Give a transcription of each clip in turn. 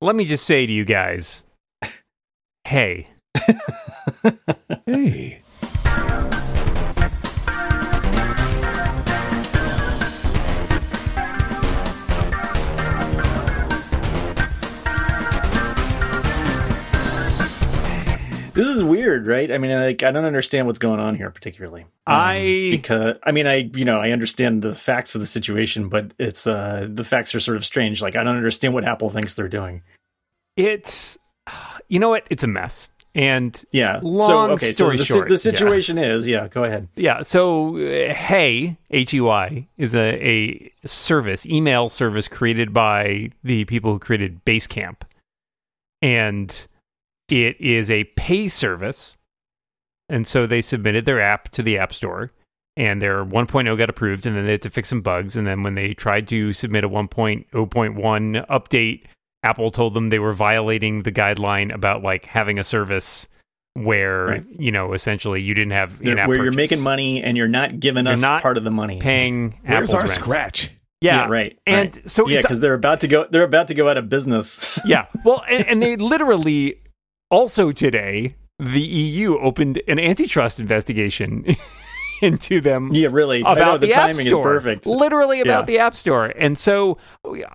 let me just say to you guys, hey. hey. This is weird, right? I mean, like I don't understand what's going on here particularly. Um, I- because I mean, I you know I understand the facts of the situation, but it's uh the facts are sort of strange. Like I don't understand what Apple thinks they're doing. It's, you know what? It's a mess. And Yeah. Long so okay, story so the, short, the yeah. situation is yeah. Go ahead. Yeah. So, uh, Hey, H E Y, is a, a service, email service created by the people who created Basecamp. And it is a pay service. And so they submitted their app to the App Store, and their 1.0 got approved, and then they had to fix some bugs. And then when they tried to submit a 1.0.1 update, Apple told them they were violating the guideline about like having a service where Right. you know essentially you didn't have They're- in-app where you're making money and you're not giving You're us not part of the money. paying Where's Apple's our rent. scratch? Yeah, right. And right. so yeah, because they're about to go. They're about to go out of business. yeah. Well, and, and they literally also today the EU opened an antitrust investigation into them yeah, really. About the, the, App timing Store. is perfect. Literally about Yeah. the App Store. And so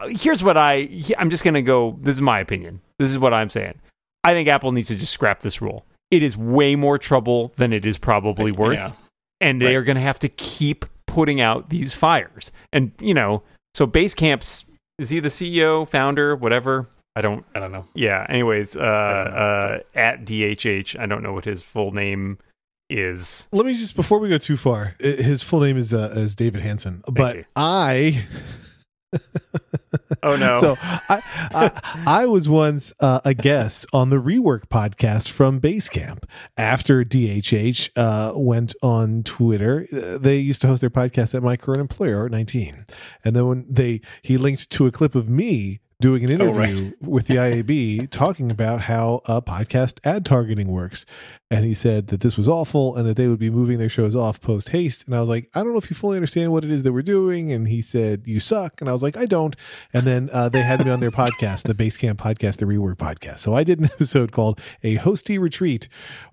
here's what I I'm just going to go this is my opinion. This is what I'm saying. I think Apple needs to just scrap this rule. It is way more trouble than it is probably worth. Yeah. And they Right. are going to have to keep putting out these fires. And you know, so Basecamp's is he the CEO, founder, whatever? I don't I don't know. yeah. Anyways, uh, know. uh, at DHH, I don't know what his full name is. Let me just before we go too far. His full name is uh, is David Hansson, but you. I. Oh no. So I, I I was once uh, a guest on the Rework podcast from Basecamp. After DHH uh, went on Twitter, uh, they used to host their podcast at my current employer Art19. And then when they he linked to a clip of me doing an Oh, interview with the IAB talking about how uh, podcast ad targeting works. And he said that this was awful and that they would be moving their shows off post haste. And I was like, I don't know if you fully understand what it is that we're doing. And he said, You suck. And I was like, I don't. And then uh, they had me on their podcast, the Basecamp podcast, the Rework podcast. So I did an episode called A Hosty Retreat,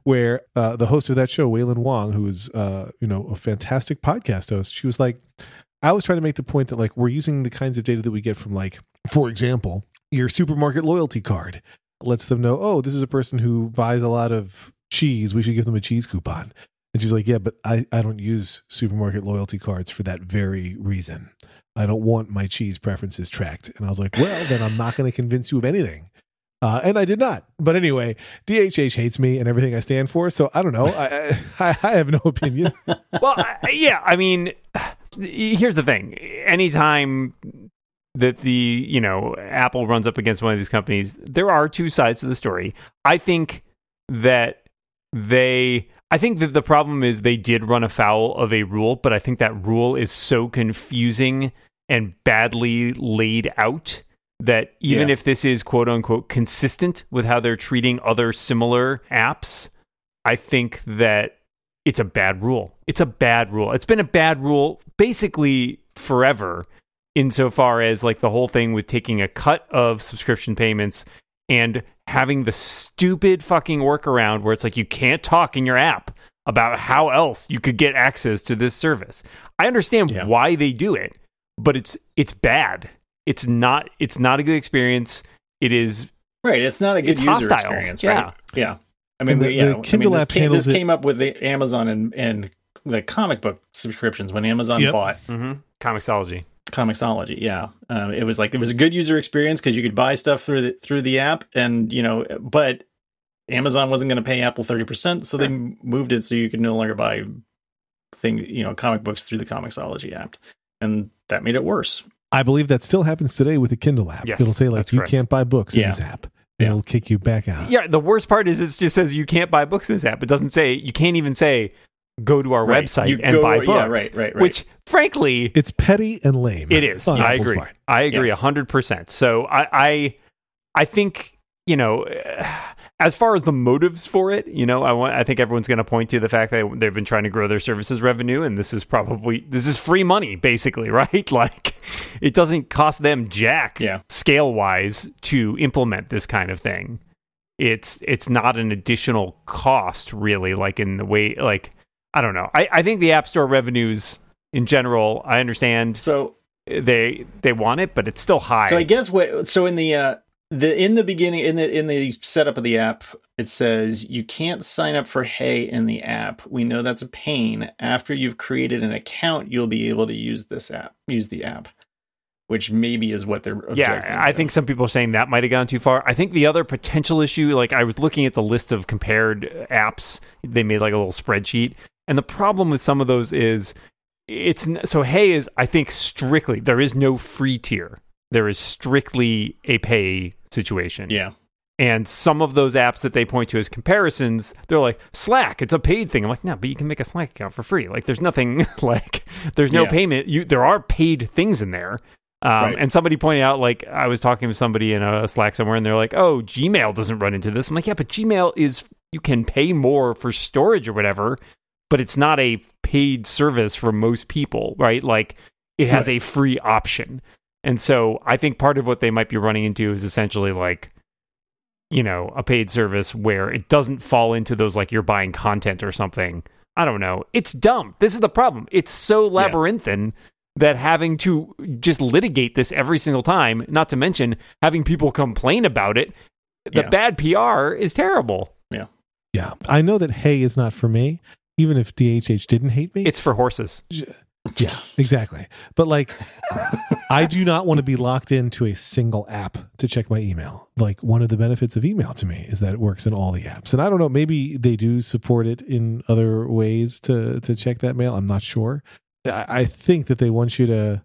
where uh, the host of that show, Wailin Wong, who is, uh, you know, a fantastic podcast host, she was like, I was trying to make the point that like we're using the kinds of data that we get from like, for example, your supermarket loyalty card lets them know, oh, this is a person who buys a lot of cheese. We should give them a cheese coupon. And she's like, yeah, but I, I don't use supermarket loyalty cards for that very reason. I don't want my cheese preferences tracked. And I was like, well, then I'm not going to convince you of anything. Uh, and I did not. But anyway, DHH hates me and everything I stand for. So I don't know. I, I, I have no opinion. well, I, yeah, I mean, here's the thing. Anytime that the, you know, Apple runs up against one of these companies, there are two sides to the story. I think that they I think that the problem is they did run afoul of a rule, but I think that rule is so confusing and badly laid out that even Yeah. if this is quote unquote consistent with how they're treating other similar apps, I think that it's a bad rule. It's a bad rule. It's been a bad rule basically forever insofar as like the whole thing with taking a cut of subscription payments and having the stupid fucking workaround where it's like you can't talk in your app about how else you could get access to this service. I understand Yeah. why they do it, but it's it's bad. It's not it's not a good experience. It is Right. It's not a good user hostile. experience, Yeah. right? Yeah. I mean, And the- we- yeah, the I mean, Kindle this app came, handles this it- came up with the Amazon and, and the comic book subscriptions when Amazon Yep. bought mm-hmm. Comixology. Comixology. Yeah, um, it was like it was a good user experience because you could buy stuff through the through the app, and you know, but Amazon wasn't going to pay Apple thirty percent, so they moved it so you could no longer buy thing you know comic books through the Comixology app, and that made it worse. I believe that still happens today with the Kindle app. Yes, It'll say like you correct. can't buy books in this app. Yeah. It'll kick you back out. Yeah, the worst part is it just says you can't buy books in this app. It doesn't say you can't even say go to our Right. website You and go- buy yeah, books. right, right, right. Which frankly It's petty and lame. It is. on I agree. part. I agree a Yes. hundred percent. So I, I, I think you know, as far as the motives for it, you know, I want I think everyone's going to point to the fact that they've been trying to grow their services revenue and this is probably this is free money basically, right? Like it doesn't cost them jack Yeah. scale wise to implement this kind of thing. It's it's not an additional cost really like in the way like I don't know. I, I think the App Store revenues in general, I understand So they they want it, but it's still high. So I guess what so in the uh the in the beginning in the in the setup of the app it says you can't sign up for Hey in the app. We know that's a pain. After you've created an account, you'll be able to use this app, use the app, which maybe is what they're yeah, I to. think some people are saying that might have gone too far. I think the other potential issue, like I was looking at the list of compared apps, they made like a little spreadsheet, and the problem with some of those is it's so Hey is I think strictly there is no free tier. There is strictly a pay situation. yeah. And some of those apps that they point to as comparisons, they're like Slack. It's a paid thing. I'm like, no, but you can make a Slack account for free. Like, there's nothing like there's no Yeah. payment. You there are paid things in there. Um, Right. And somebody pointed out, like, I was talking to somebody in a Slack somewhere, and they're like, "Oh, Gmail doesn't run into this." I'm like, "Yeah, but Gmail is you can pay more for storage or whatever, but it's not a paid service for most people, right? Like, it has a free option." And so I think part of what they might be running into is essentially like, you know, a paid service where it doesn't fall into those like you're buying content or something. I don't know. It's dumb. This is the problem. It's so labyrinthine that having to just litigate this every single time, not to mention having people complain about it, the Yeah. bad PR is terrible. Yeah. Yeah. I know that Hey is not for me, even if DHH didn't hate me. It's for horses. yeah, exactly. But like, I do not want to be locked into a single app to check my email. Like, one of the benefits of email to me is that it works in all the apps. And I don't know, maybe they do support it in other ways to to check that mail. I'm not sure. I, I think that they want you to.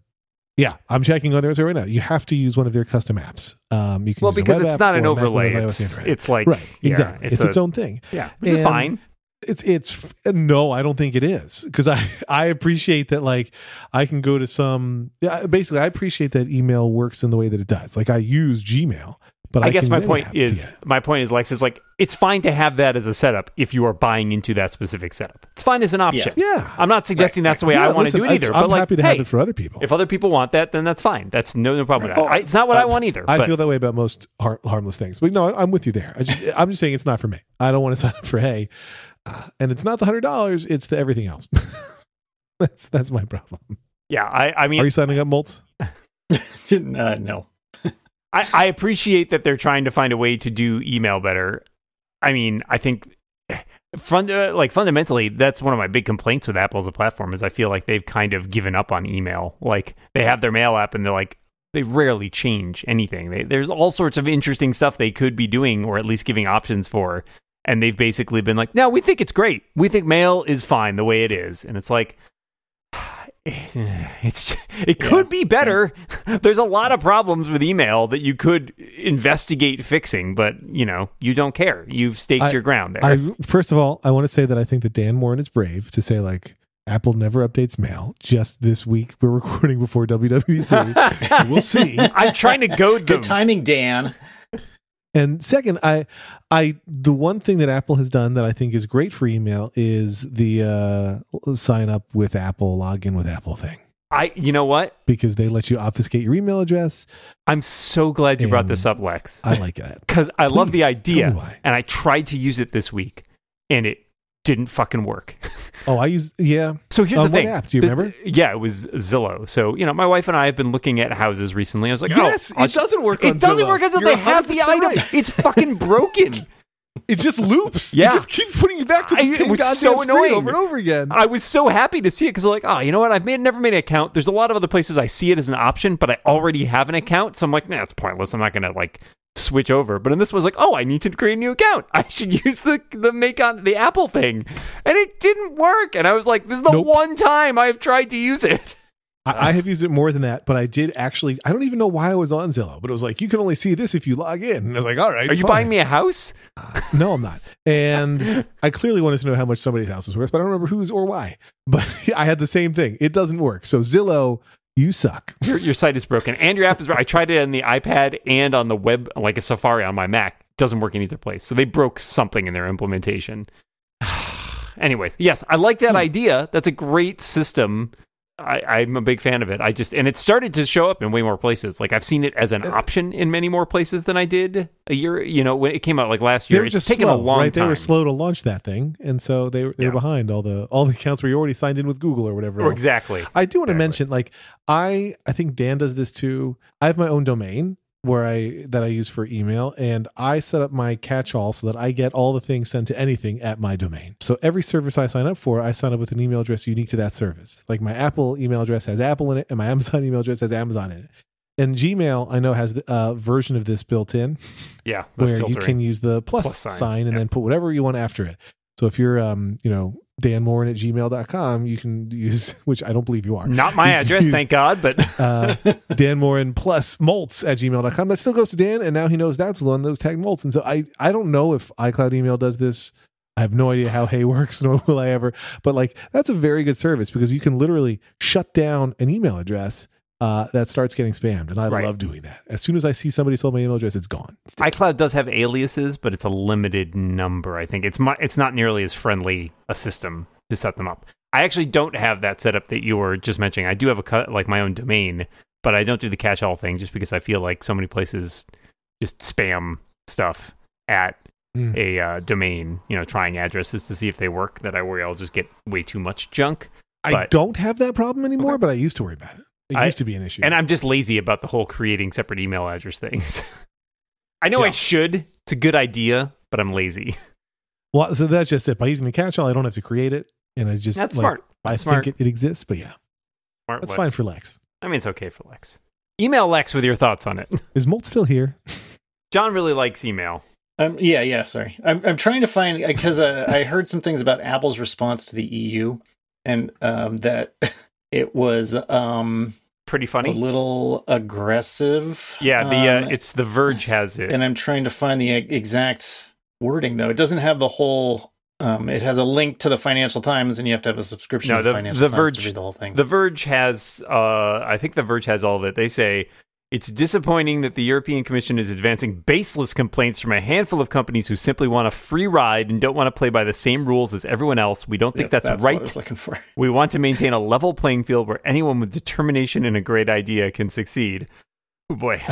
Yeah, I'm checking on their website right now. You have to use one of their custom apps. Um, you can Well, use because it's not an overlay. It's, it's like right, yeah, exactly. It's, a- its own thing. yeah, which is fine. It's it's no i don't think it is because i i appreciate that like i can go to some basically i appreciate that email works in the way that it does like i use gmail but i, I guess my point is get my point is Lex is like it's fine to have that as a setup if you are buying into that specific setup. It's fine as an option. yeah I'm not suggesting that's the way Yeah, I want to do it it's- either. i'm but like, happy to hey, have it for other people if other people want that, then that's fine. That's no no problem with that. Oh, I, it's not what I I- want either. I but feel that way about most har- harmless things, but no, I'm with you there. I just, I'm just saying it's not for me. I don't want to sign up for Hey, and it's not the hundred dollars; it's the everything else. that's that's my problem. yeah, I, I mean, Are you signing up, Moltz? uh, no. I, I appreciate that they're trying to find a way to do email better. I mean, I think fund, uh, like fundamentally, that's one of my big complaints with Apple as a platform is I feel like they've kind of given up on email. Like they have their mail app and they're like they rarely change anything. They, there's all sorts of interesting stuff they could be doing or at least giving options for. And they've basically been like, no, we think it's great. We think mail is fine the way it is. And it's like, it's it could be better. There's a lot of problems with email that you could investigate fixing, but you know you don't care. You've staked I- your ground there. I first of all, I want to say that I think that Dan Moren is brave to say like Apple never updates mail. Just this week, we're recording before WWDC, so we'll see. I'm trying to goad them. Good timing, Dan. And second, I, I, the one thing that Apple has done that I think is great for email is the uh, sign up with Apple, log in with Apple thing I, you know what? because they let you obfuscate your email address. I'm so glad you brought this up, Lex, I like that. because I love the idea, tell me why. and I tried to use it this week, and it didn't fucking work. Oh, I use yeah. So here's On the what thing. app? Do you This- remember? Yeah, it was Zillow. So you know, my wife and I have been looking at houses recently. I was like, Yes, oh, I'll it doesn't work on It doesn't Zillow. work until You're they have the item. right. It's fucking broken. It just loops. Yeah. It just keeps putting you back to the I- same goddamn so screen annoying. over and over again. I was so happy to see it because, like, oh, you know what? I've made never made an account. There's a lot of other places I see it as an option, but I already have an account, so I'm like, nah, it's pointless. I'm not gonna like switch over. But in this was like, oh, I need to create a new account. I should use the the make on the Apple thing, and it didn't work. And I was like, this is the Nope. one time I've tried to use it. I, I have used it more than that, but I did actually. I don't even know why I was on Zillow, but it was like you can only see this if you log in. And I was like, all right, Are you fine. buying me a house? No, I'm not. And I clearly wanted to know how much somebody's house was worth, but I don't remember whose or why. But I had the same thing. It doesn't work. So Zillow, you suck. Your, your site is broken and your app is. I tried it on the iPad and on the web, like a Safari on my Mac. doesn't work in either place. So they broke something in their implementation. Anyways, yes, I like that Hmm. idea. That's a great system. I, I'm a big fan of it. I just and it started to show up in way more places. Like I've seen it as Uh, an option in many more places than I did a year. You know, when it came out like last year, They were it's just taken slow, a long right? time. They were slow to launch that thing, and so they were they Yeah. were behind all the all the accounts where you already signed in with Google or whatever. Or exactly. I do want to mention, like I I think Dan does this too. I have my own domain where I that I use for email, and I set up my catch-all so that I get all the things sent to anything at my domain. So every service I sign up for, I sign up with an email address unique to that service. Like my Apple email address has Apple in it, and my Amazon email address has Amazon in it. And Gmail, I know has the uh, version of this built in Yeah. where you can use the plus, Plus sign, sign, and yeah. then put whatever you want after it. So if you're, um, you know, Dan Moren at gmail.com, you can use, which I don't believe you are, Not my address, use- thank God, but uh, Dan Moren plus Moltz at gmail.com. That still goes to Dan, and now he knows that's the one that was tagged Moltz. And so I, I don't know if iCloud email does this. I have no idea how Hey works, nor will I ever. But like, that's a very good service because you can literally shut down an email address uh, that starts getting spammed. And I Right. love doing that. As soon as I see somebody sold my email address, it's gone. iCloud does have aliases, but it's a limited number. I think it's it's not nearly as friendly a system to set them up. I actually don't have that setup that you were just mentioning. I do have a cut like my own domain, but I don't do the catch-all thing just because I feel like so many places just spam stuff at Mm. a uh, domain, you know, trying addresses to see if they work. That I worry I'll just get way too much junk. I But- don't have that problem anymore, Okay. but I used to worry about it. It I- used to be an issue. And I'm just lazy about the whole creating separate email address things. I know I should. It's a good idea, but I'm lazy. well, so that's just it. By using the catch-all, I don't have to create it, and I just That's like, smart. I smart. think it, it exists, but yeah, Smart that's Lex. fine for Lex. I mean, it's okay for Lex. Email Lex with your thoughts on it. Is Molt still here? John really likes email. Um, yeah, yeah. Sorry, I'm I'm trying to find because uh, I heard some things about Apple's response to the EU, and um, that it was um, Pretty funny. a little aggressive. Yeah, the uh, Um, it's the Verge has it. and I'm trying to find the exact wording though. It doesn't have the whole. Um, it has a link to the Financial Times, and you have to have a subscription No, to the- Financial the Times Verge- to read the whole thing. The Verge has, uh, I think The Verge has all of it. They say it's disappointing that the European Commission is advancing baseless complaints from a handful of companies who simply want a free ride and don't want to play by the same rules as everyone else. We don't think Yes, that's, what I right. looking for. We want to maintain a level playing field where anyone with determination and a great idea can succeed. Oh boy.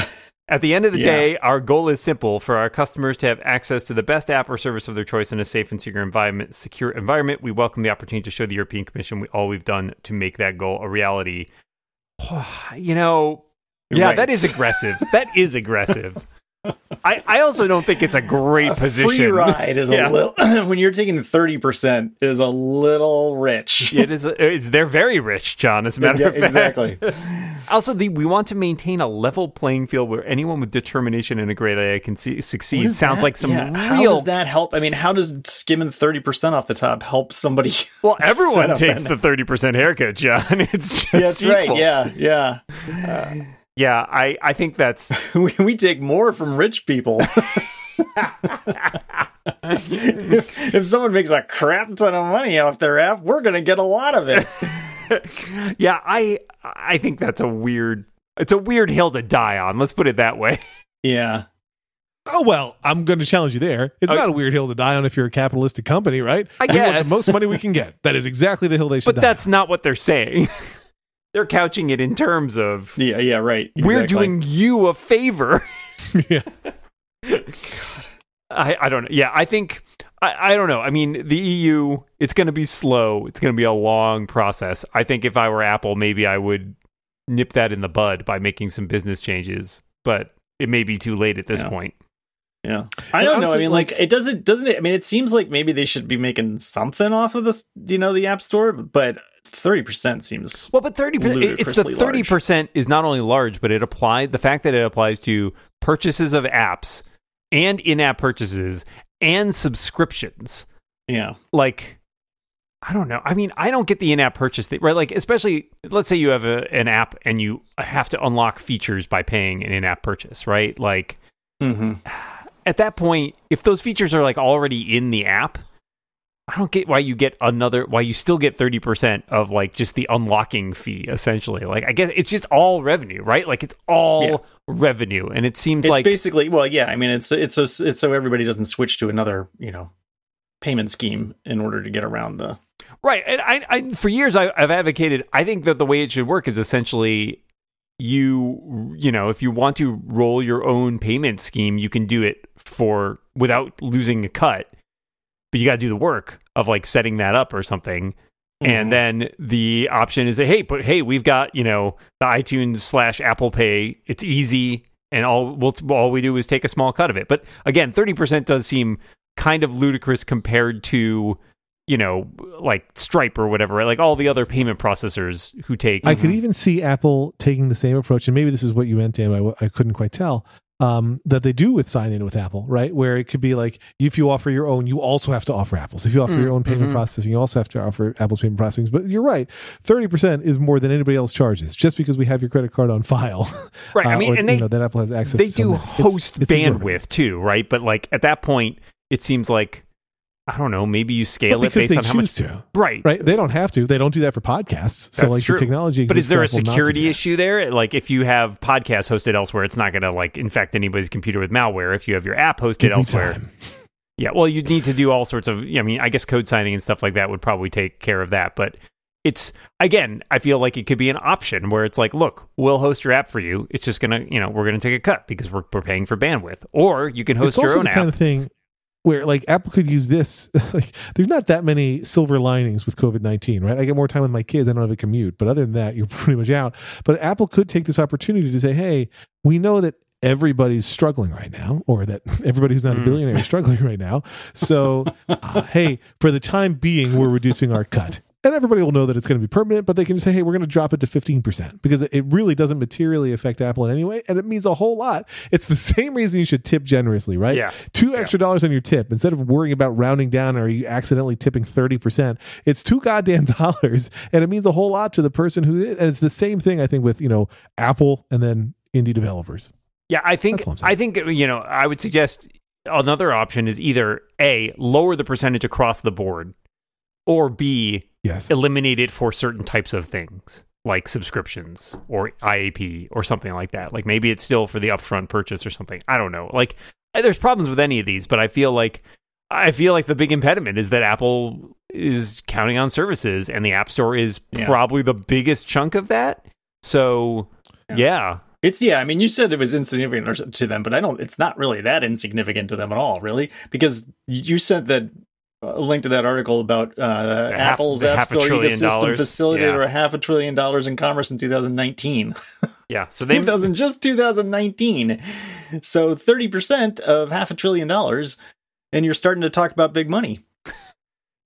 At the end of the Yeah. day, our goal is simple for our customers to have access to the best app or service of their choice in a safe and secure environment. Secure environment. We welcome the opportunity to show the European Commission we, all we've done to make that goal a reality. You know, yeah, Right. that is aggressive. that is aggressive. I, I also don't think it's a great a position. free ride is Yeah. a little when you're taking thirty percent is a little rich. It is. Uh, it's, they're very rich, John. As a matter Yeah, of fact, exactly. also, the we want to maintain a level playing field where anyone with determination and a great idea can see, succeed. Sounds that- like some yeah, How does that help? I mean, how does skimming thirty percent off the top help somebody? well, everyone takes the thirty percent haircut, John. It's just Yeah, that's right. equal. Yeah, yeah. Uh, yeah. I I think that's we, we take more from rich people. if, if someone makes a crap ton of money off their app, we're going to get a lot of it. yeah. I I think that's a weird. It's a weird hill to die on. Let's put it that way. Yeah. Oh well, I'm going to challenge you there. It's Oh. not a weird hill to die on if you're a capitalistic company, right? I We want guess. the most money we can get. That is exactly the hill they should. But die that's not what they're saying. They're couching it in terms of Yeah, yeah, right. we're doing you a favor. yeah. I, I don't know. Yeah, I think I, I don't know. I mean, the EU, it's going to be slow. It's going to be a long process. I think if I were Apple, maybe I would nip that in the bud by making some business changes. But it may be too late at this Yeah. point. Yeah. I don't know. I mean, like, it doesn't, doesn't it? I mean, it seems like maybe they should be making something off of this, you know, the App Store, but 30% seems. Well, but thirty percent. It's the thirty percent is not only large, but it applies. The fact that it applies to purchases of apps and in-app purchases and subscriptions. Yeah. like I don't know. I mean, I don't get the in-app purchase thing, right? Like, especially let's say you have a, an app and you have to unlock features by paying an in-app purchase, right? Like Mm-hmm. at that point, if those features are like already in the app, I don't get why you get another why you still get 30% of like just the unlocking fee essentially. Like I guess it's just all revenue, right? Like it's all Yeah. revenue and it seems It's like basically well, yeah. I mean, it's it's so it's so everybody doesn't switch to another you know payment scheme in order to get around the. Right. And I, I for years I, I've advocated. I think that the way it should work is essentially you you know if you want to roll your own payment scheme, you can do it for without losing a cut, but you got to do the work of like setting that up or something. Mhm. And then the option is, hey, but hey, we've got you know the iTunes slash Apple Pay. It's easy, and all we'll, all we do is take a small cut of it. But again, thirty percent does seem kind of ludicrous compared to you know like Stripe or whatever, right? Like all the other payment processors who take. I could even see Apple taking the same approach, and maybe this is what you meant, Dan. I, I couldn't quite tell. Um, that they do with sign in with Apple, right? Where it could be like if you offer your own, you also have to offer Apple's. If you offer Mm, your own payment mhm. processing, you also have to offer Apple's payment processing. But you're right, thirty percent is more than anybody else charges, just because we have your credit card on file. right. I Uh, mean, or, and they you know that Apple has access. they to do of it. It's- host it's exorbitant. bandwidth too, right? But like at that point, it seems like I don't know. Maybe you scale it based on how much. to, Right. right? They don't have to. They don't do that for podcasts. So That's like true. the technology. But is there a for Apple not to security issue there? Like if you have podcasts hosted elsewhere, it's not going to like infect anybody's computer with malware. If you have your app hosted Give elsewhere, yeah. Well, you'd need to do all sorts of. I mean, I guess code signing and stuff like that would probably take care of that. But it's again, I feel like it could be an option where it's like, look, we'll host your app for you. It's just gonna, you know, we're gonna take a cut because we're we're paying for bandwidth, or you can host it's your own the app. kind of thing where like Apple could use this. like, there's not that many silver linings with COVID nineteen, right? I get more time with my kids. I don't have a commute, but other than that, you're pretty much out. But Apple could take this opportunity to say, "Hey, we know that." Everybody's struggling right now, or that everybody who's not a Mm. billionaire is struggling right now. So, uh, hey, for the time being, we're reducing our cut. And everybody will know that it's going to be permanent, but they can say, hey, we're going to drop it to 15% because it really doesn't materially affect Apple in any way. And it means a whole lot. It's the same reason you should tip generously, right? Yeah. two extra dollars on your tip instead of worrying about rounding down or you accidentally tipping 30% it's two goddamn dollars and it means a whole lot to the person who and it's the same thing i think with you know apple and then indie developers Yeah, I think That's what I'm saying. I think you know I would suggest another option is either a lower the percentage across the board, or b yes eliminate it for certain types of things like subscriptions or IAP or something like that. Like maybe it's still for the upfront purchase or something. I don't know. Like there's problems with any of these, but I feel like I feel like the big impediment is that Apple is counting on services and the App Store is Yeah. probably the biggest chunk of that. So Yeah. yeah. It's yeah. I mean, you said it was insignificant to them, but I don't. It's not really that insignificant to them at all, really, because you said that a link to that article about uh, half- Apple's App Store ecosystem dollars. facilitated Yeah. a half a trillion dollars in commerce in 2019. Yeah. So they 2000 just 2019. So 30 percent of half a trillion dollars, and you're starting to talk about big money.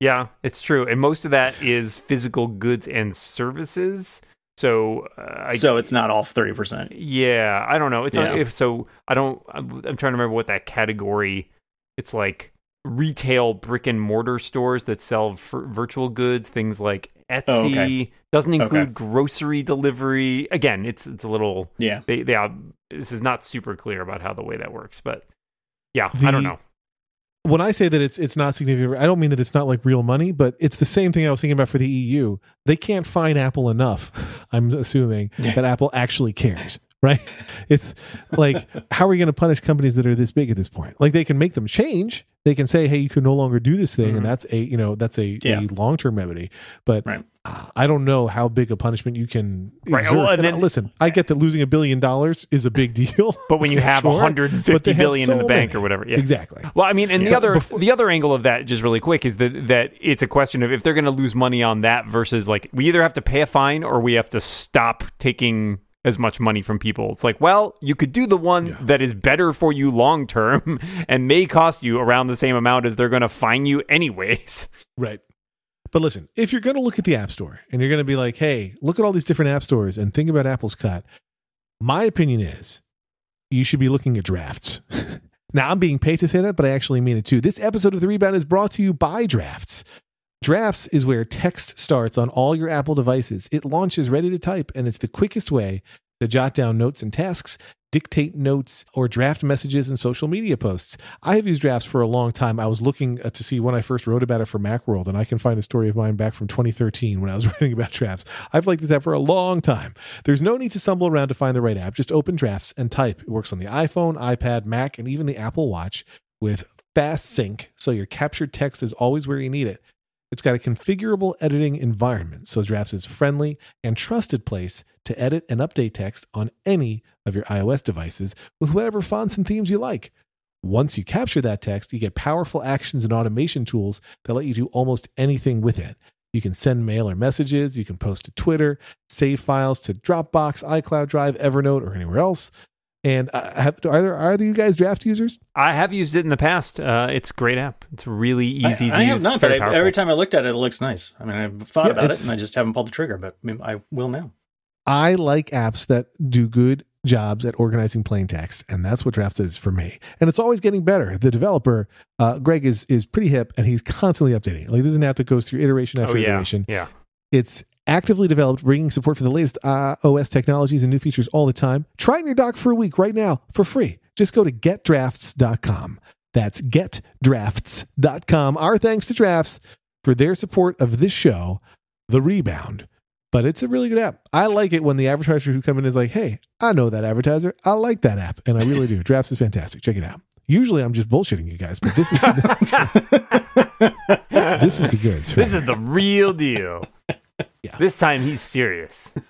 Yeah, it's true, and most of that is physical goods and services. So, uh, I, so it's not all 30 percent. yeah, I don't know. It's Yeah. not, if so. I don't. I'm, I'm trying to remember what that category. It's like retail brick and mortar stores that sell f- virtual goods, things like Etsy. Oh, okay. Doesn't include Okay. grocery delivery. Again, it's it's a little. Yeah. They they are, this is not super clear about how the way that works, but yeah, I don't know. when i say that it's it's not significant i don't mean that it's not like real money but it's the same thing i was thinking about for the eu they can't fine apple enough i'm assuming that apple actually cares right it's like how are we going to punish companies that are this big at this point like they can make them change they can say hey you can no longer do this thing Mhm. and that's a you know that's a, Yeah. a long-term remedy but Right. uh, i don't know how big a punishment you can Right, exert. well, and And, then- listen i get that losing a billion dollars is a big deal But when you have Sure, 150 but have billion in the bank many. or whatever, yeah. exactly Well, I mean, and the other Before- the other angle of that, just really quick, is that that it's a question of if they're going to lose money on that versus like we either have to pay a fine or we have to stop taking as much money from people. It's like, well, you could do the one Yeah. that is better for you long term and may cost you around the same amount as they're going to fine you anyways. Right. But listen, if you're going to look at the App Store and you're going to be like, hey, look at all these different App Stores and think about Apple's cut, my opinion is you should be looking at drafts. now, I'm being paid to say that, but I actually mean it too. This episode of The Rebound is brought to you by Drafts. Drafts is where text starts on all your Apple devices. It launches ready to type, and it's the quickest way to jot down notes and tasks. dictate notes, or draft messages and social media posts. I have used drafts for a long time. I was looking uh, to see when I first wrote about it for Macworld, and I can find a story of mine back from 2013 when I was writing about drafts. I've liked this app for a long time. There's no need to stumble around to find the right app. Just open drafts and type. It works on the iPhone, iPad, Mac, and even the Apple Watch with fast sync, so your captured text is always where you need it. It's got a configurable editing environment, so Drafts is a friendly and trusted place to edit and update text on any of your iOS devices with whatever fonts and themes you like. Once you capture that text, you get powerful actions and automation tools that let you do almost anything with it. You can send mail or messages, you can post to Twitter, save files to Dropbox, iCloud Drive, Evernote, or anywhere else. And uh, have, are there are there you guys draft users? I have used it in the past. Uh, it's a great app. It's really easy I, to I use. have not, It's but I, every time I looked at it, it looks nice. I mean, I've thought Yeah, about it and I just haven't pulled the trigger, but I, mean, I will now. I like apps that do good jobs at organizing plain text, and that's what Draft is for me. And it's always getting better. The developer, uh, Greg, is is pretty hip, and he's constantly updating. Like this is an app that goes through iteration after oh yeah, iteration. yeah. It's actively developed, bringing support for the latest uh, OS technologies and new features all the time. Try it in your dock for a week right now for free. Just go to getdrafts.com. That's getdrafts.com. Our thanks to Drafts for their support of this show, The Rebound. But it's a really good app. I like it when the advertiser who come in is like, hey, I know that advertiser. I like that app. And I really do. Drafts is fantastic. Check it out. Usually I'm just bullshitting you guys, but this is this is the goods. This is the real deal. Yeah. This time he's serious.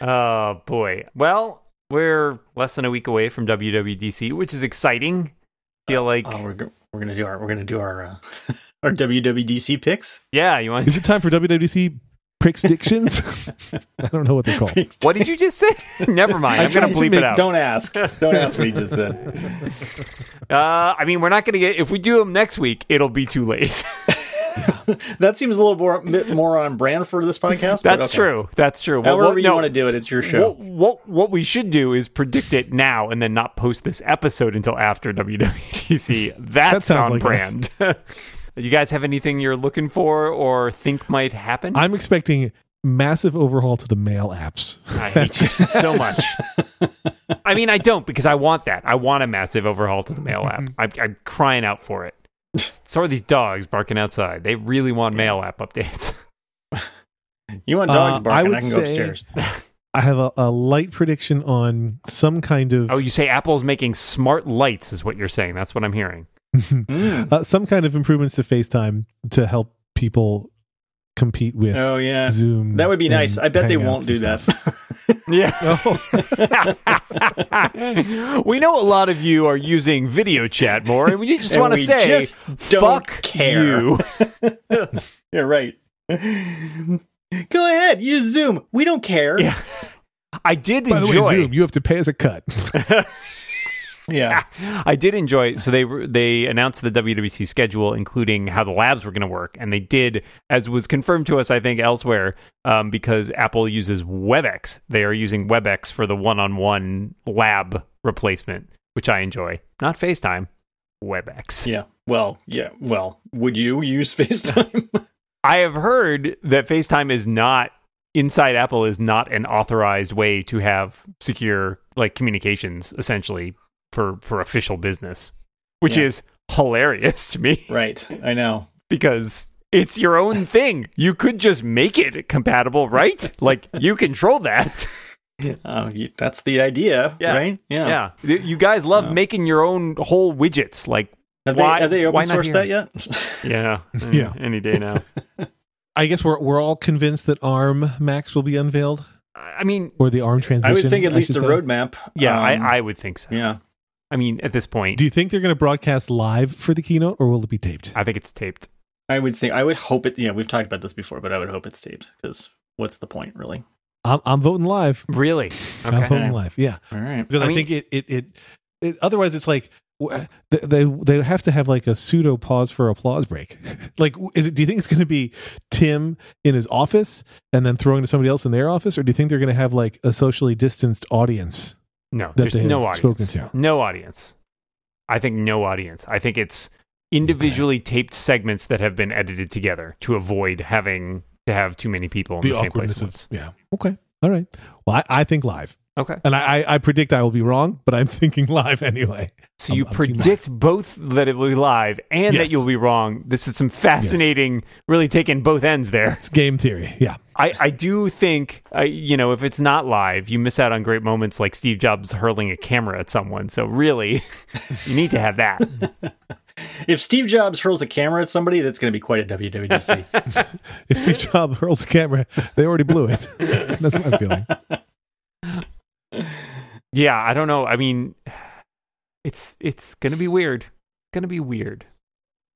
Oh boy. Well, we're less than a week away from WWDC, which is exciting. Feel like Oh, we're go- we're gonna do our we're gonna do our uh, our WWDC picks. yeah. You want? Is it time for WWDC predictions? I don't know what they're called. What did you just say? Never mind. I I'm gonna tried to bleep make- it out. Don't ask. Don't ask what he just said. Uh, I mean, we're not gonna get. If we do them next week, it'll be too late. That seems a little more bit more on brand for this podcast. That's okay. true. That's true. Well, However what- you no, want to do it, it's your show. What, what what we should do is predict it now and then not post this episode until after WWDC. That's That sounds on like brand. you guys have anything you're looking for or think might happen? I'm expecting massive overhaul to the mail apps. I hate you so much. I mean, I don't because I want that. I want a massive overhaul to the mail app. I'm, I'm crying out for it. So are these dogs barking outside. They really want mail app updates. you want dogs Uh, barking? I, would can go say- upstairs. I have a, a light prediction on some kind of Oh, you say Apple's making smart lights, is what you're saying. That's what I'm hearing. Mm. uh, some kind of improvements to FaceTime to help people compete with Oh yeah, Zoom. that would be nice. I bet they won't do stuff. that. Yeah. we know a lot of you are using video chat more, and we just want to say, just fuck care. you. You're right. Go ahead, use Zoom. We don't care. Yeah. I did By the way, Zoom, you have to pay as a cut. Yeah. I did enjoy. So they they announced the WWC schedule, including how the labs were going to work, and they did, as was confirmed to us, I think elsewhere, um, because Apple uses WebEx. They are using WebEx for the one-on-one lab replacement, which I enjoy. Not FaceTime, WebEx. Yeah. Well, yeah. Well, would you use FaceTime? I have heard that FaceTime is not inside Apple is not an authorized way to have secure like communications essentially for for official business, which Yeah. is hilarious to me right. I know. because it's your own thing. You could just make it compatible, right? like you control that. Uh, you, that's the idea, Yeah. right? Yeah. Yeah. You guys love Yeah. making your own whole widgets like Have Why- they have they why open not sourced that yet? yeah. Yeah. Any day now. I guess we're we're all convinced that ARM Macs will be unveiled, I mean, or the ARM transition. I would think at least should a say. roadmap. yeah, Um, I, I would think so. yeah. I mean, at this point, Do you think they're going to broadcast live for the keynote, or will it be taped? I think it's taped. I would think I would hope it. Yeah, we've talked about this before, but I would hope it's taped because what's the point, really? I'm, I'm voting live. Really? I'm voting live. Yeah, All right. because I I, mean- think it, it it it. Otherwise, it's like they they they have to have like a pseudo pause for applause break. like, is it? Do you think it's going to be Tim in his office and then throwing to somebody else in their office, or do you think they're going to have like a socially distanced audience? No, there's no audience. No audience. I think no audience. I think it's individually taped segments that have been edited together to avoid having to have too many people in the, The same place. of yeah. Okay. All right. Well, I, I think live. Okay. And I, I, I predict I will be wrong, but I'm thinking live anyway. So I'm- you I'm predict both that it will be live and that you'll be wrong. This is some fascinating, really taking both ends there. It's game theory. Yeah. I, I do think, I, you know, if it's not live, you miss out on great moments like Steve Jobs hurling a camera at someone. So really, you need to have that. If Steve Jobs hurls a camera at somebody, that's going to be quite a WWDC. If Steve Jobs hurls a camera, they already blew it. That's my feeling. Yeah, I don't know. I mean, it's it's gonna be weird. Gonna be weird.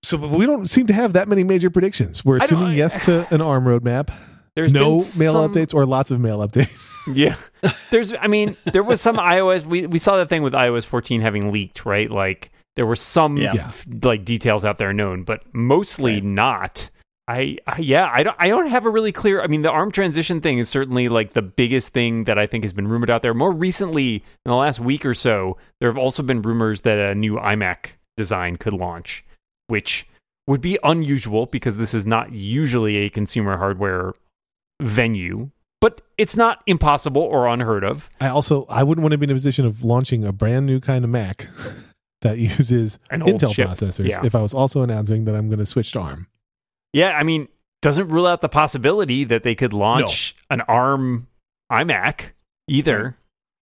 So but we don't seem to have that many major predictions. We're I don't- assuming yes to an ARM roadmap. There's no mail some- updates or lots of mail updates. Yeah. There's I mean, there was some iOS we we saw that thing with iOS 14 having leaked, right? Like there were some Yeah. Yeah. f- like details out there known, but mostly Right. not. I, I yeah, I don't I don't have a really clear I mean the ARM transition thing is certainly like the biggest thing that I think has been rumored out there. More recently, in the last week or so, there have also been rumors that a new iMac design could launch, which would be unusual because this is not usually a consumer hardware venue, but it's not impossible or unheard of. I also I wouldn't want to be in a position of launching a brand new kind of Mac that uses An Intel processors Yeah. if I was also announcing that I'm going to switch to ARM. Yeah, I mean, doesn't rule out the possibility that they could launch an ARM iMac either.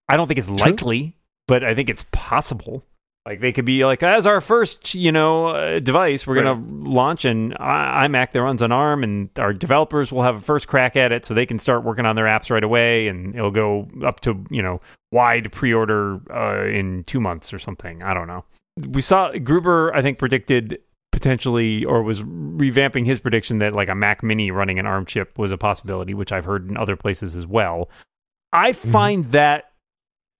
I don't think it's likely, but I think it's possible. Like they could be like, as our first, you know, uh, device, we're gonna launch an I- iMac that runs on ARM, and our developers will have a first crack at it, so they can start working on their apps right away, and it'll go up to you know wide pre-order uh, in two months or something. I don't know. We saw Gruber, I think, predicted potentially or was revamping his prediction that like a Mac Mini running an ARM chip was a possibility, which I've heard in other places as well. I find that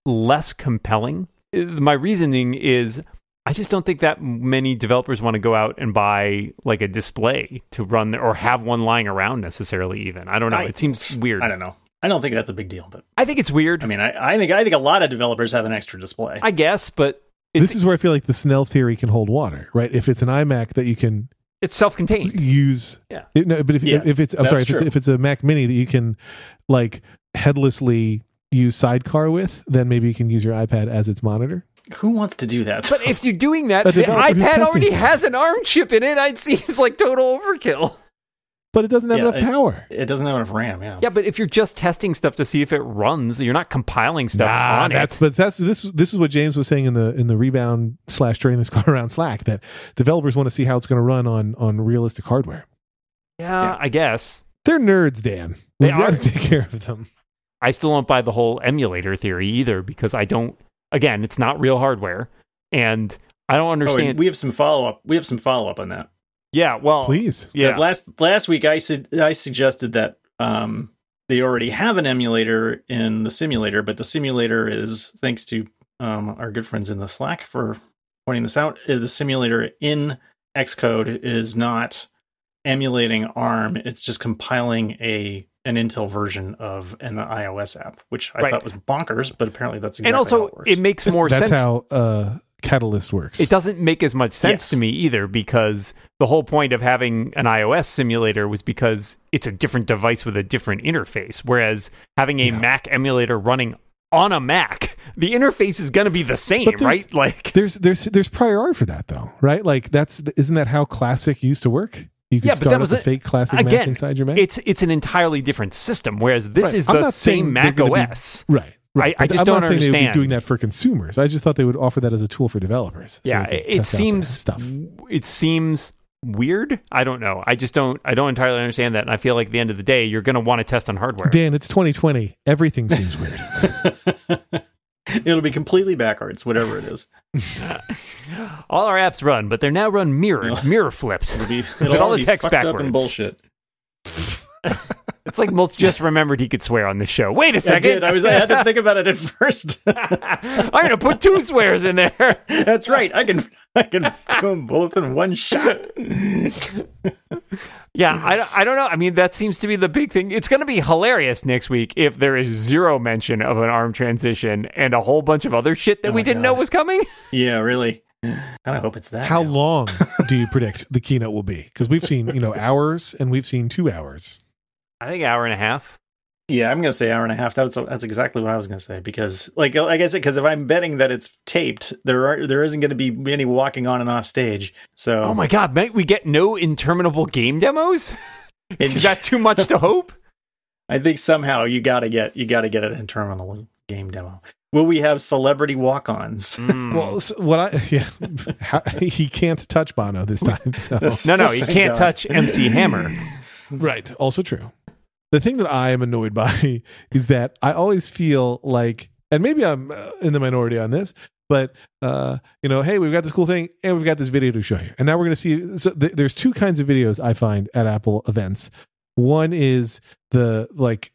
less compelling. Uh, My reasoning is I just don't think that many developers want to go out and buy like a display to run or have one lying around necessarily even. I don't know. I- it seems weird. I don't know. I don't think that's a big deal, but I think it's weird. I mean, I, I think I think a lot of developers have an extra display. I guess, but this is where I feel like the Snell theory can hold water, right? If it's an iMac that you can it's self-contained. use, Yeah. It- no, but if, Yeah, if it's I'm sorry, if it's, if it's a Mac Mini that you can like headlessly use Sidecar with, then maybe you can use your iPad as its monitor. Who wants to do that? But if you're doing that, the iPad already stuff. has an ARM chip in it. It seems like total overkill. But it doesn't have Yeah, enough it- power. it doesn't have enough RAM. Yeah. Yeah, but if you're just testing stuff to see if it runs, you're not compiling stuff Nah, on that's it. but that's this this is what James was saying in the in the rebound slash train this car around Slack that developers want to see how it's going to run on on realistic hardware. Yeah, Yeah. I guess. They're nerds, Dan. They We've got to take care of them. I still don't buy the whole emulator theory either because I don't. Again, it's not real hardware, and I don't Oh, understand. we have some follow up. We have some follow up on that. Yeah, well, Please. yeah, last last week I su- I suggested that um, they already have an emulator in the simulator, but the simulator is thanks to um, our good friends in the Slack for pointing this out. uh, The simulator in Xcode is not emulating ARM; it's just compiling a an Intel version of an iOS app, which I Right. thought was bonkers, but apparently that's exactly and how also it works. it makes more That's sense. how uh, Catalyst works. it doesn't make as much sense Yes. to me either because the whole point of having an iOS simulator was because it's a different device with a different interface. Whereas having a Yeah. Mac emulator running on a Mac, the interface is going to be the same, right? Like, There's there's there's prior art for that though, right? Like that's isn't that how Classic used to work? You could Yeah, but start that was a fake Classic Mac again, inside your Mac. it's it's an entirely different system. Whereas this Right. is I'm the same Mac gonna be- OS. right. Right. I, I just I'm don't not saying they would be understand. doing that for consumers. I just thought they would offer that as a tool for developers. so yeah, they it, it test out their seems stuff. it seems weird. I don't know. I just don't I don't entirely understand that. And I feel like at the end of the day, you're going to want to test on hardware. Dan, it's 2020. Everything seems weird. It'll be completely backwards, whatever it is. all our apps run, but they're now run mirrored, mirror flipped. It'll be With it'll all all the be text up backwards. and bullshit. It's like Mulch just remembered he could swear on this show. Wait a second. did. I was. I had to think about it at first. I'm going to put two swears in there. That's right. I can. I can do them both in one shot. Yeah, I, I don't know. I mean, that seems to be the big thing. It's going to be hilarious next week if there is zero mention of an arm transition and a whole bunch of other shit that Oh we didn't God. know was coming. Yeah, really. I hope it's that. How now. long do you predict the keynote will be? Because we've seen, you know, hours and we've seen two hours. I think hour and a half. Yeah, I'm gonna say hour and a half. That's that's exactly what I was gonna say because, like, like I said, because if I'm betting that it's taped, there are there isn't gonna be any walking on and off stage. So, Oh my god, might we get no interminable game demos? Is that too much to hope? I think somehow you gotta get you gotta get an interminable game demo. Will we have celebrity walk-ons? Hmm. Well, so what I yeah, how, he can't touch Bono this time. So no, no, he can't touch MC Hammer. right, also true. The thing that I am annoyed by is that I always feel like, and maybe I'm uh, in the minority on this, but uh, you know, hey, we've got this cool thing, and we've got this video to show you, and now we're going to see. So th- there's two kinds of videos I find at Apple events. One is the like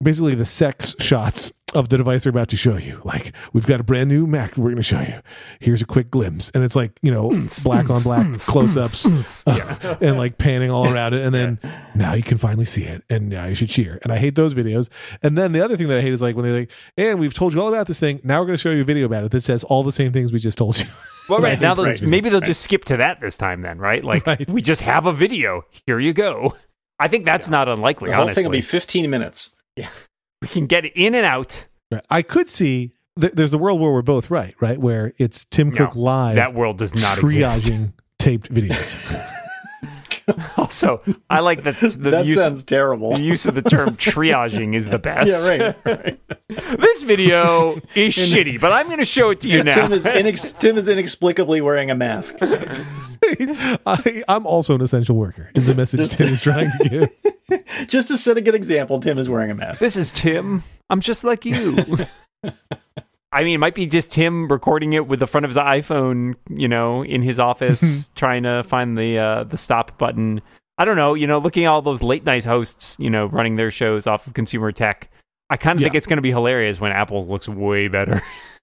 basically the sex shots of the device they're about to show you. Like, we've got a brand new Mac that we're going to show you. Here's a quick glimpse. And it's like, you know, black on black close ups and like panning all around it. And then now you can finally see it. And now you should cheer. And I hate those videos. And then the other thing that I hate is like when they're like, and we've told you all about this thing. Now we're going to show you a video about it that says all the same things we just told you. Well, right Right, now, they'll, right. maybe they'll just skip to that this time. Then, right? Like Right. we just have a video. Here you go. I think that's not unlikely. The whole honestly, thing will be 15 minutes. We can get in and out. Right. I could see th- there's a world where we're both right, right? Where it's Tim No, Cook live That world does not exist. triaging taped videos. Also, I like that the that use, sounds terrible. the use of the term triaging is the best. yeah, right. right. this video is shitty, but I'm going to show it to you now. Tim is inex- Tim is inexplicably wearing a mask. I, I'm also an essential worker. Is the message Just- Tim is trying to give? Just to set a good example, Tim is wearing a mask. this is Tim. I'm just like you. I mean, it might be just him recording it with the front of his iPhone, you know, in his office, trying to find the uh, the stop button. I don't know, you know, looking at all those late night hosts, you know, running their shows off of consumer tech. I kind of think it's going to be hilarious when Apple's looks way better.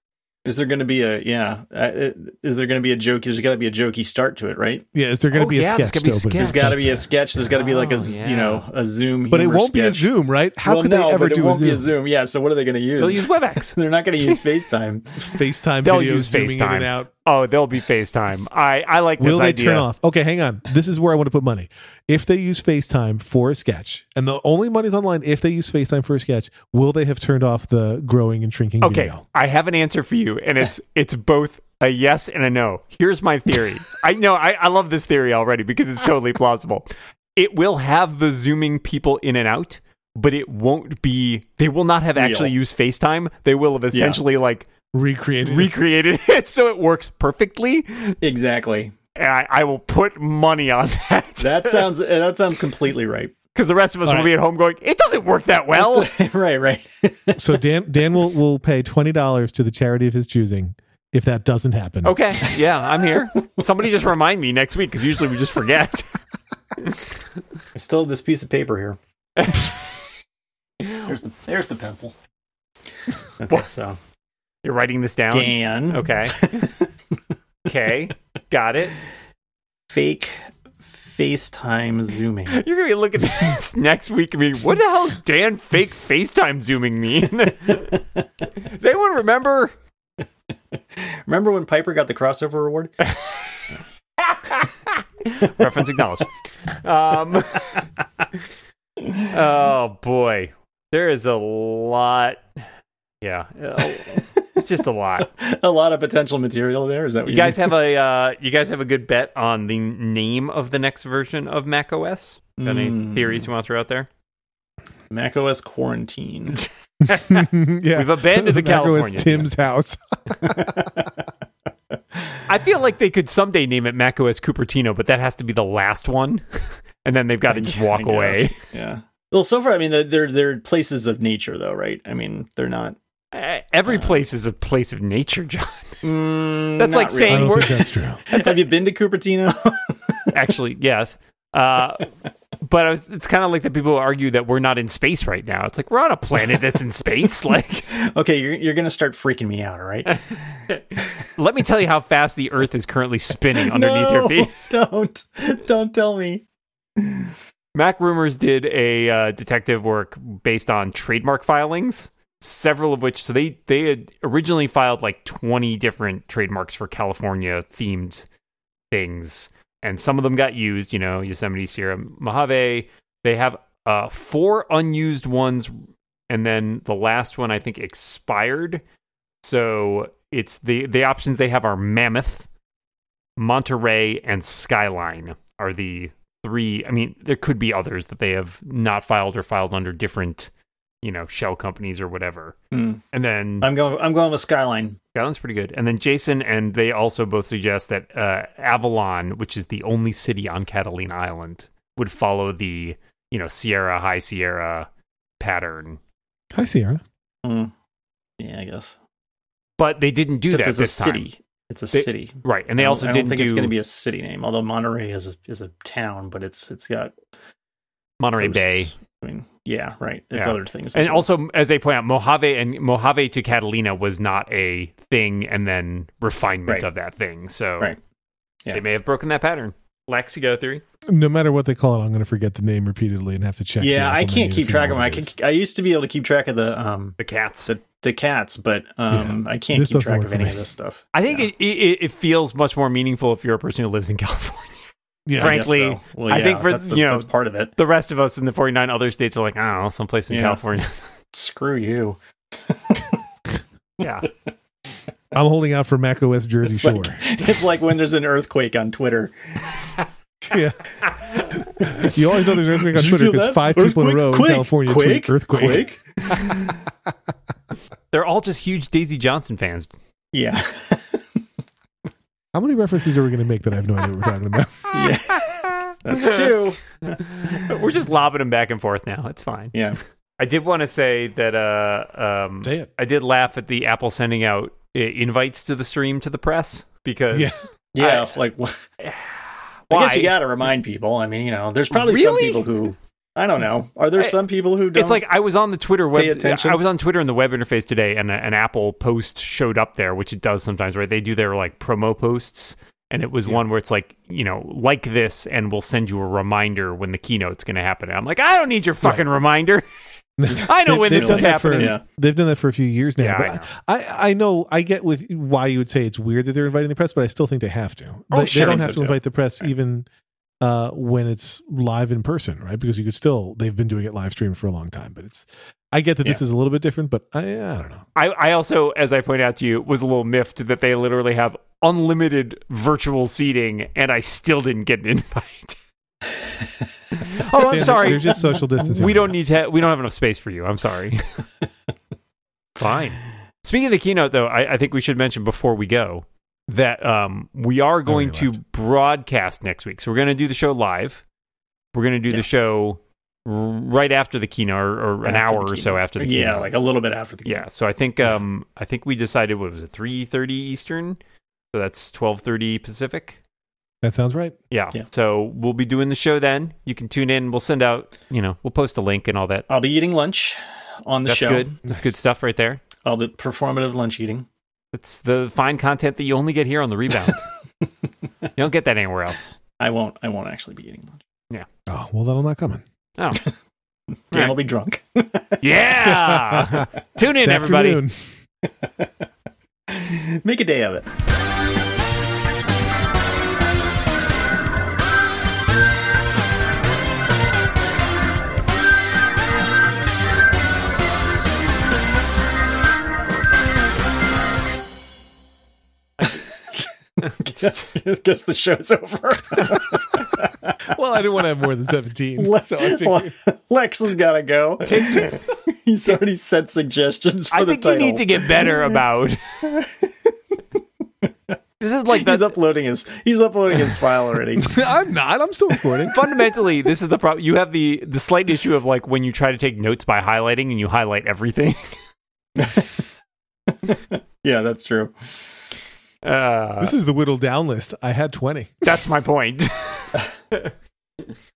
Is there going to be a yeah? Uh, is there going to be a joke? There's got to be a jokey start to it, right? Yeah, is there going to Oh, be yeah, a there's sketch? gonna be a to open it? sketch. There's got to be a sketch. There's got to be like a Oh, yeah. you know a Zoom. But it won't be a. Zoom, right? How well, could no, they ever but it do won't a Zoom? be a Zoom. Yeah. So what are they going to use? They'll use WebEx. They're not going to use FaceTime. FaceTime They'll videos use zooming in FaceTime. and out. Oh, they'll be FaceTime. I, I like this Will they idea. turn off? Okay, hang on. This is where I want to put money. If they use FaceTime for a sketch, and the only money's online if they use FaceTime for a sketch, will they have turned off the growing and shrinking Okay, video? I have an answer for you, and it's it's both a yes and a no. Here's my theory. I know I, I love this theory already because it's totally plausible. It will have the zooming people in and out, but it won't be. They will not have Real. actually used FaceTime. They will have essentially like Recreated. recreated it so it works perfectly. Exactly. And I, I will put money on that. That sounds uh, that sounds completely right. because the rest of us All will right. be at home going, it doesn't work that well. right, right. so Dan Dan will, will pay twenty dollars to the charity of his choosing if that doesn't happen. okay, yeah, I'm here. Somebody just remind me next week because usually we just forget. I still have this piece of paper here. There's the there's the pencil. Okay, so You're writing this down. Dan, Okay. okay. Got it. fake FaceTime zooming. You're gonna be looking at this next week and be, what the hell does Dan fake FaceTime zooming mean? Does anyone remember? Remember when Piper got the crossover award? Reference acknowledged. Um, oh boy, there is a lot. Yeah, it's just a lot. a lot of potential material there. Is that what You you, guys mean? have a uh, you guys have a good bet on the name of the next version of Mac OS? Got any Mm. theories you want to throw out there? Mac OS quarantine? yeah. We've abandoned the Mac OS California. Tim's house. I feel like they could someday name it Mac OS Cupertino, but that has to be the last one, and then they've got to just walk away. Yeah. Well, so far, I mean, they're- they're they're places of nature, though, right? I mean, they're not. Uh, Every Uh, place is a place of nature, John. Mm, That's like I saying don't we're- think that's true. Have you been to Cupertino? Actually, yes. Uh, but I was, it's kind of like that people argue that we're not in space right now. It's like we're on a planet that's in space. Like, okay, you're you're gonna start freaking me out, all right? let me tell you how fast the Earth is currently spinning underneath your feet. Don't don't tell me. MacRumors did a uh, detective work based on trademark filings, several of which. So they they had originally filed like twenty different trademarks for California themed things, and some of them got used. You know, Yosemite, Sierra Mojave. They have uh, four unused ones and then the last one I think expired. So it's the the options they have are Mammoth, Monterey, and Skyline are the three. I mean, there could be others that they have not filed or filed under different, you know, shell companies or whatever. Hmm. And then I'm going. I'm going with Skyline. Skyline's pretty good. And then Jason and they also both suggest that uh, Avalon, which is the only city on Catalina Island, would follow the you know Sierra High Sierra pattern. High Sierra. Hmm. Yeah, I guess. But they didn't do Except that it's this a time. city. It's a They- city. right? And they I don't- also I don't didn't think do it's going to be a city name. Although Monterey is a is a town, but it's it's got Monterey coasts. Bay. I mean, yeah, right. It's Yeah. other things. And well. also, as they point out, Mojave and Mojave to Catalina was not a thing, and then refinement Right. of that thing. So Right. Yeah. they may have broken that pattern. Lex, you got a theory? No matter what they call it, I'm going to forget the name repeatedly and have to check. yeah, I can't keep track of them. I can, I used to be able to keep track of the um The cats. the, the cats, but um I can't This keep track of any me. of this stuff. I think Yeah. it, it it feels much more meaningful if you're a person who lives in California. Yeah. Frank- I frankly, so. Well, I think for- that's, the- you know- that's part of it. The rest of us in the 49 other states are like, I don't know, someplace in Yeah. California. Screw you. yeah. I'm holding out for Mac OS Jersey It's Shore. like, it's like when there's an earthquake on Twitter. yeah. You always know there's an earthquake on Did Twitter because that? five people in a row Quake? in California Quake? tweet earthquake. Quake? They're all just huge Daisy Johnson fans. yeah. How many references are we going to make that I have no idea what we're talking about? yeah. That's two. We're just lobbing them back and forth now. It's fine. Yeah. I did want to say that uh, um, Say it. I did laugh at the Apple sending out uh, invites to the stream to the press because Yeah. Yeah. like, wh- I guess you got to remind people. I mean, you know, there's probably some people who, I don't know. Are there I- some people who don't? It's like I was on the Twitter web. attention. I was on Twitter in the web interface today, and a- an Apple post showed up there, which it does sometimes. Right? They do their like promo posts, and it was Yeah. one where it's like, you know, like this, and we'll send you a reminder when the keynote's going to happen. And I'm like, I don't need your fucking reminder. I know They- when they've this done is that for- yeah. They've done that for a few years now. Yeah, but I know. I, I know I get with why you would say it's weird that they're inviting the press, but I still think they have to. Oh, they, sure. they don't have so, to too. invite the press even uh, when it's live in person, right? Because you could still they've been doing it live stream for a long time. But it's I get that this is a little bit different, but I I don't know. I, I also, as I point out to you, was a little miffed that they literally have unlimited virtual seating, and I still didn't get an invite. oh, I'm sorry. They're just social distancing. we don't need to. Ha- we don't have enough space for you. I'm sorry. Fine. Speaking of the keynote, though, I, I think we should mention before we go that um, we are going to left. broadcast next week. So we're going to do the show live. We're going to do the show right after the keynote, or, or an hour or so after the keynote. yeah, like a little bit after the keynote. Yeah, so I think um I think we decided what was it three thirty Eastern, so that's twelve thirty Pacific. That sounds right. Yeah. Yeah. so we'll be doing the show then. You can tune in. We'll send out you know we'll post a link and all that. I'll be eating lunch on the That's show. That's good. That's Nice. good stuff right there. I'll be performative lunch eating. It's the fine content that you only get here on the rebound. you don't get that anywhere else. I won't. I won't actually be eating lunch. Yeah. Oh well, that'll not coming. Oh, Dan Right. will be drunk. yeah! Tune in, This everybody. Make a day of it. Guess the show's over. Well, I didn't want to have more than seventeen, so I figured. Lex has got to go. He's already sent suggestions for I the think you need to get better about. this is like He's uploading his. He's uploading his file already. I'm not. I'm still recording. fundamentally this is the problem you have the the slight issue of like when you try to take notes by highlighting and you highlight everything yeah, that's true. Uh, this is the whittled down list. I had twenty. that's my point